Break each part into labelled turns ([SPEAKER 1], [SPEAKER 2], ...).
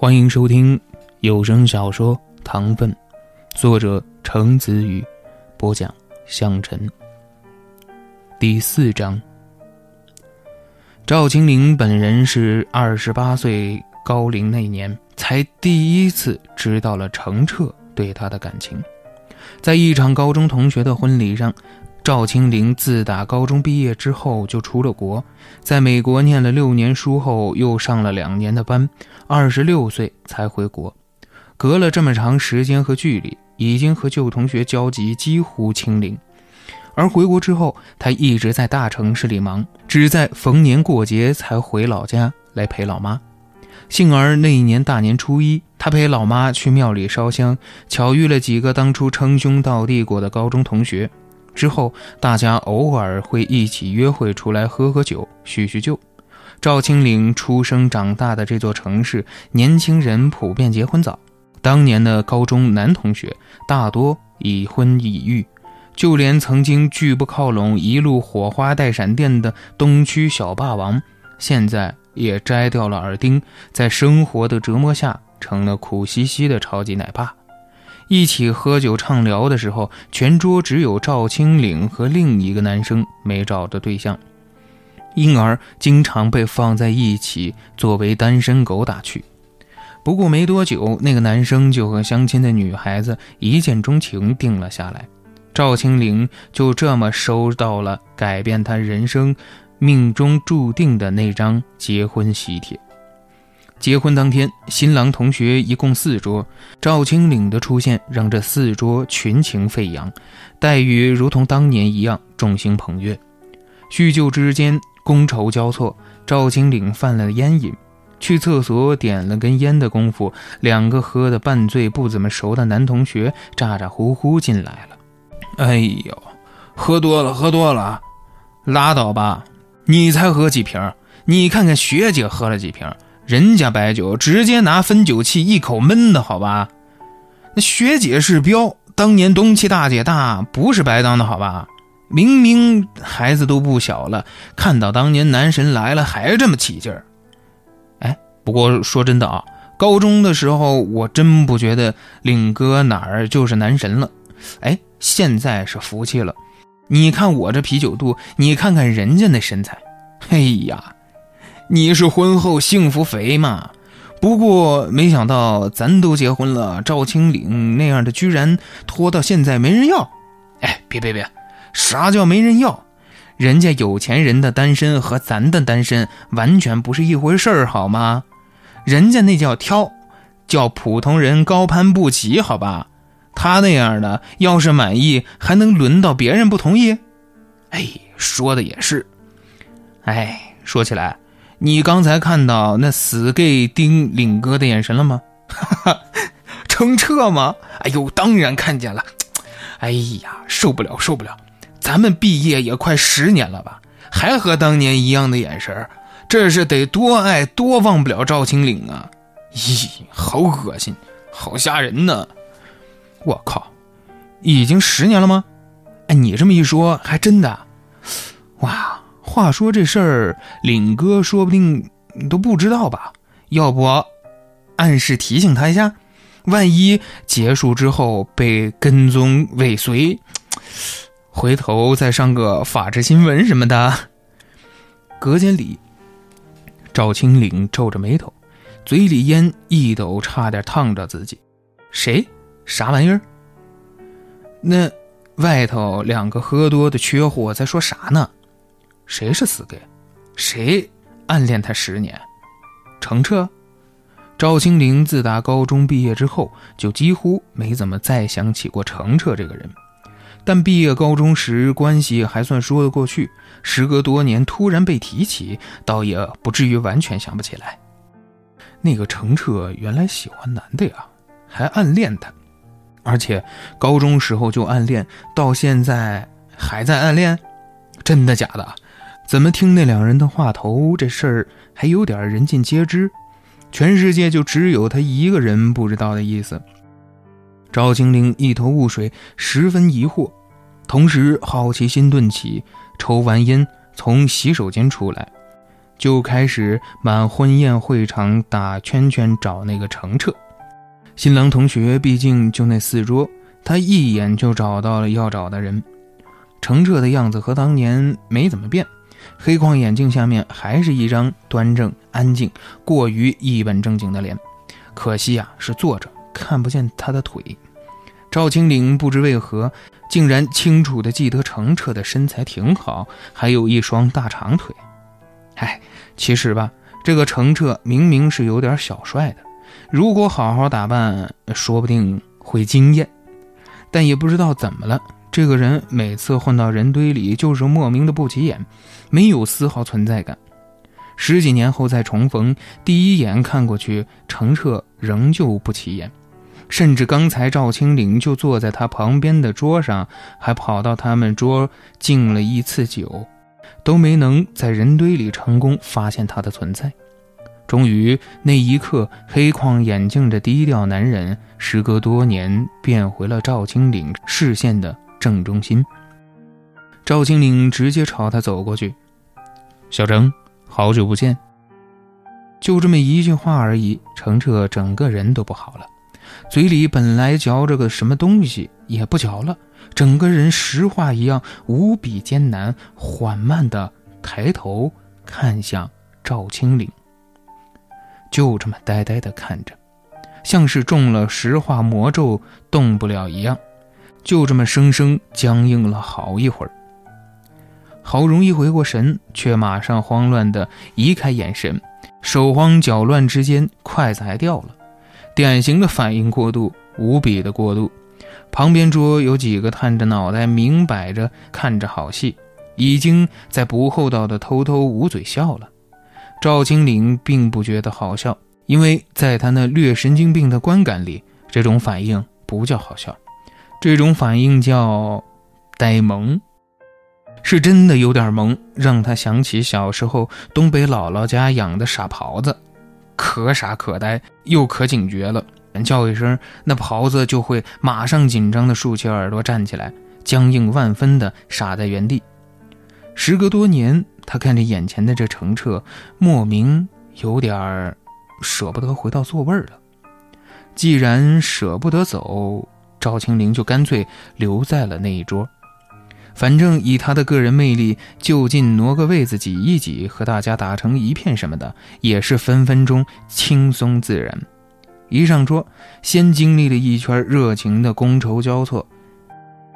[SPEAKER 1] 欢迎收听有声小说《糖分》，作者程子宇，播讲向晨。第四章，赵青玲本人是二十八岁高龄那年才第一次知道了程澈对他的感情，在一场高中同学的婚礼上。赵青玲自打高中毕业之后就出了国，在美国念了六年书后，又上了两年的班，二十六岁才回国。隔了这么长时间和距离，已经和旧同学交集几乎清零。而回国之后，他一直在大城市里忙，只在逢年过节才回老家来陪老妈。幸而那一年大年初一，他陪老妈去庙里烧香，巧遇了几个当初称兄道弟过的高中同学。之后，大家偶尔会一起约会出来喝喝酒、叙叙旧。赵青岭出生长大的这座城市，年轻人普遍结婚早。当年的高中男同学大多已婚已育，就连曾经拒不靠拢、一路火花带闪电的东区小霸王，现在也摘掉了耳钉，在生活的折磨下，成了苦兮兮的超级奶爸。一起喝酒畅聊的时候，全桌只有赵青岭和另一个男生没找着对象，因而经常被放在一起作为单身狗打趣。不过没多久，那个男生就和相亲的女孩子一见钟情，定了下来。赵青岭就这么收到了改变他人生、命中注定的那张结婚喜帖。结婚当天，新郎同学一共四桌，赵青岭的出现让这四桌群情沸扬，待遇如同当年一样，众星捧月。叙旧之间，觥筹交错，赵青岭犯了烟瘾，去厕所点了根烟的功夫，两个喝得半醉不怎么熟的男同学咋咋呼呼进来了。哎呦，喝多了，喝多了，拉倒吧！你才喝几瓶？你看看学姐喝了几瓶？人家白酒直接拿分酒器一口闷的好吧？那学姐是彪，当年东气大姐大不是白当的好吧？明明孩子都不小了，看到当年男神来了还这么起劲儿。哎，不过说真的啊，高中的时候我真不觉得领哥哪儿就是男神了。哎，现在是服气了。你看我这啤酒肚，你看看人家那身材，哎呀！你是婚后幸福肥嘛？不过没想到咱都结婚了，赵青岭那样的居然拖到现在没人要。哎，别别别，啥叫没人要？人家有钱人的单身和咱的单身完全不是一回事儿，好吗？人家那叫挑，叫普通人高攀不起，好吧？他那样的要是满意，还能轮到别人不同意？哎，说的也是。哎，说起来。你刚才看到那死 gay 盯领哥的眼神了吗？哈哈，程澈吗？哎呦，当然看见了。哎呀，受不了，受不了！咱们毕业也快十年了吧，还和当年一样的眼神，这是得多爱多忘不了赵青岭啊！咦，好恶心，好吓人呢！我靠，已经十年了吗？哎，你这么一说，还真的。哇！话说这事儿，领哥说不定都不知道吧？要不暗示提醒他一下，万一结束之后被跟踪尾随，回头再上个法制新闻什么的。隔间里，赵青岭皱着眉头，嘴里烟一抖，差点烫着自己。谁？啥玩意儿？那外头两个喝多的缺货在说啥呢？谁是死 gay？谁暗恋他十年？程澈？赵青林自打高中毕业之后，就几乎没怎么再想起过程澈这个人。但毕业高中时关系还算说得过去，时隔多年突然被提起，倒也不至于完全想不起来。那个程澈原来喜欢男的呀，还暗恋他，而且高中时候就暗恋，到现在还在暗恋，真的假的？怎么听那两人的话头，这事儿还有点人尽皆知，全世界就只有他一个人不知道的意思。赵青灵一头雾水，十分疑惑，同时好奇心顿起，抽完烟从洗手间出来，就开始满婚宴会场打圈圈找那个程澈。新郎同学毕竟就那四桌，他一眼就找到了要找的人。程澈的样子和当年没怎么变，黑框眼镜下面还是一张端正、安静、过于一本正经的脸。可惜呀，是坐着看不见他的腿。赵青岭不知为何，竟然清楚地记得程澈的身材挺好，还有一双大长腿。哎，其实吧，这个程澈明明是有点小帅的，如果好好打扮，说不定会惊艳。但也不知道怎么了，这个人每次混到人堆里，就是莫名的不起眼，没有丝毫存在感。十几年后再重逢，第一眼看过去，程澈仍旧不起眼。甚至刚才赵青岭就坐在他旁边的桌上，还跑到他们桌敬了一次酒，都没能在人堆里成功发现他的存在。终于那一刻，黑框眼镜的低调男人，时隔多年变回了赵青岭视线的正中心。赵青岭直接朝他走过去：“小程，好久不见。”就这么一句话而已，程澈整个人都不好了。嘴里本来嚼着个什么东西，也不嚼了，整个人石化一样，无比艰难，缓慢的抬头看向赵青岭，就这么呆呆的看着，像是中了石化魔咒，动不了一样，就这么生生僵硬了好一会儿。好容易回过神，却马上慌乱地移开眼神，手慌脚乱之间，筷子还掉了。典型的反应过度，无比的过度。旁边桌有几个探着脑袋，明摆着看着好戏，已经在不厚道的偷偷捂嘴笑了。赵青岭并不觉得好笑，因为在他那略神经病的观感里，这种反应不叫好笑，这种反应叫呆萌，是真的有点萌，让他想起小时候东北姥姥家养的傻狍子。可傻可呆又可警觉了，叫一声，那狍子就会马上紧张的竖起耳朵站起来，僵硬万分的傻在原地。时隔多年，他看着眼前的这程澈，莫名有点舍不得回到座位了。既然舍不得走，赵青林就干脆留在了那一桌。反正以他的个人魅力，就近挪个位子挤一挤，和大家打成一片什么的，也是分分钟轻松自然。一上桌，先经历了一圈热情的觥筹交错。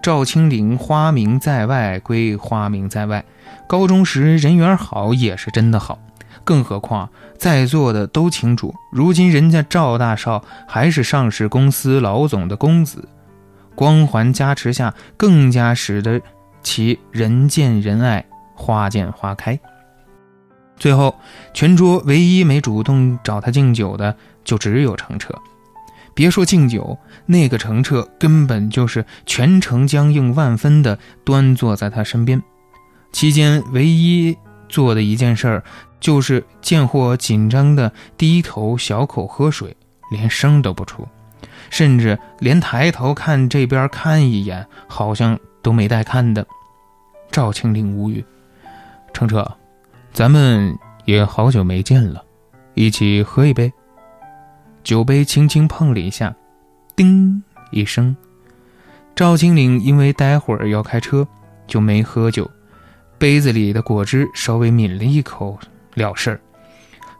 [SPEAKER 1] 赵青岭花名在外归花名在外，高中时人缘好也是真的好，更何况在座的都清楚，如今人家赵大少还是上市公司老总的公子，光环加持下，更加使得。其人见人爱，花见花开。最后，全桌唯一没主动找他敬酒的，就只有程澈。别说敬酒，那个程澈根本就是全程僵硬万分的端坐在他身边。期间唯一做的一件事儿，就是贱货紧张的低头小口喝水，连声都不出，甚至连抬头看这边看一眼，好像。都没带看的，赵青岭无语。程澈，咱们也好久没见了，一起喝一杯。酒杯轻轻碰了一下，叮一声。赵青岭因为待会儿要开车，就没喝酒，杯子里的果汁稍微抿了一口了事儿。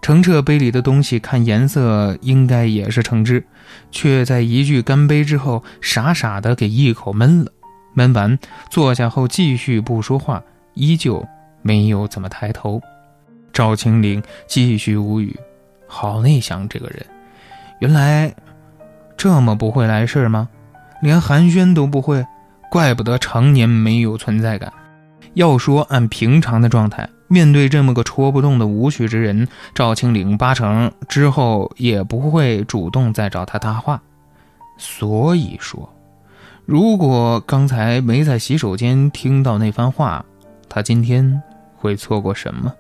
[SPEAKER 1] 程澈杯里的东西看颜色应该也是橙汁，却在一句干杯之后，傻傻的给一口闷了。闷完，坐下后继续不说话，依旧没有怎么抬头。赵青岭继续无语，好内向这个人，原来这么不会来事儿吗？连寒暄都不会，怪不得常年没有存在感。要说按平常的状态，面对这么个戳不动的无趣之人，赵青岭八成之后也不会主动再找他搭话。所以说。如果刚才没在洗手间听到那番话，他今天会错过什么？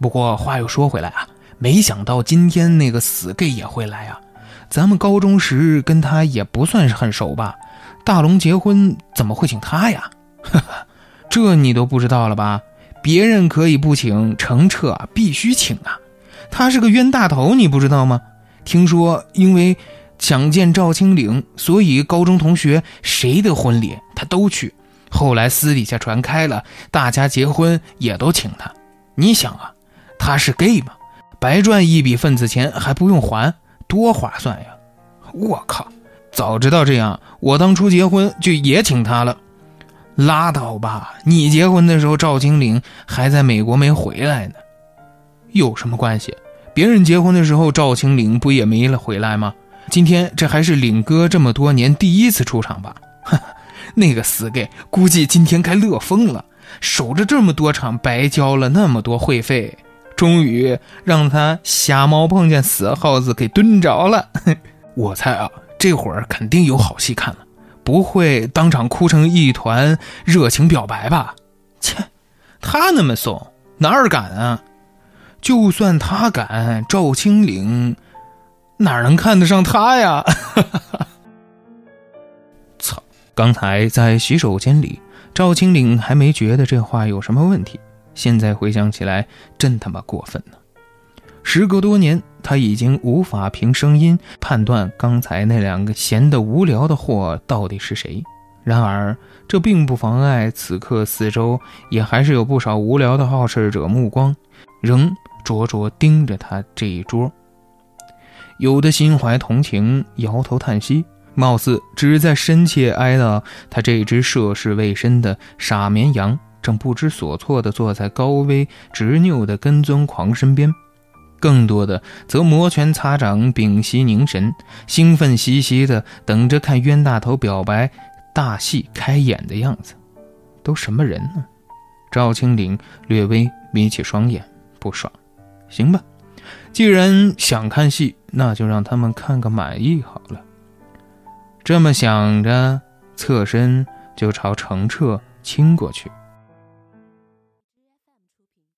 [SPEAKER 1] 不过话又说回来啊，没想到今天那个死 gay 也会来啊！咱们高中时跟他也不算是很熟吧？大龙结婚怎么会请他呀？这你都不知道了吧？别人可以不请，程澈必须请啊！他是个冤大头，你不知道吗？听说因为想见赵青岭，所以高中同学谁的婚礼他都去。后来私底下传开了，大家结婚也都请他。你想啊，他是 gay 吗？白赚一笔份子钱还不用还，多划算呀！我靠，早知道这样，我当初结婚就也请他了。拉倒吧，你结婚的时候赵青岭还在美国没回来呢。有什么关系？别人结婚的时候赵青岭不也没了回来吗？今天这还是领哥这么多年第一次出场吧？哈。那个死 gay 估计今天该乐疯了，守着这么多场，白交了那么多会费，终于让他瞎猫碰见死耗子给蹲着了。我猜啊，这会儿肯定有好戏看了，不会当场哭成一团，热情表白吧？切，他那么怂，哪儿敢啊？就算他敢，赵青岭哪能看得上他呀？操刚才在洗手间里，赵青岭还没觉得这话有什么问题，现在回想起来，真他妈过分呢。时隔多年，他已经无法凭声音判断刚才那两个闲得无聊的货到底是谁。然而，这并不妨碍此刻四周也还是有不少无聊的好事者目光，仍灼灼盯着他这一桌。有的心怀同情，摇头叹息。貌似只在深切哀悼他这只涉世未深的傻绵羊，正不知所措地坐在高危执拗的跟踪狂身边；更多的则摩拳擦掌、屏息凝神，兴奋兮兮地等着看冤大头表白大戏开演的样子。都什么人呢？赵青岭略微眯起双眼，不爽。行吧，既然想看戏，那就让他们看个满意好了。这么想着，侧身就朝程澈亲过去。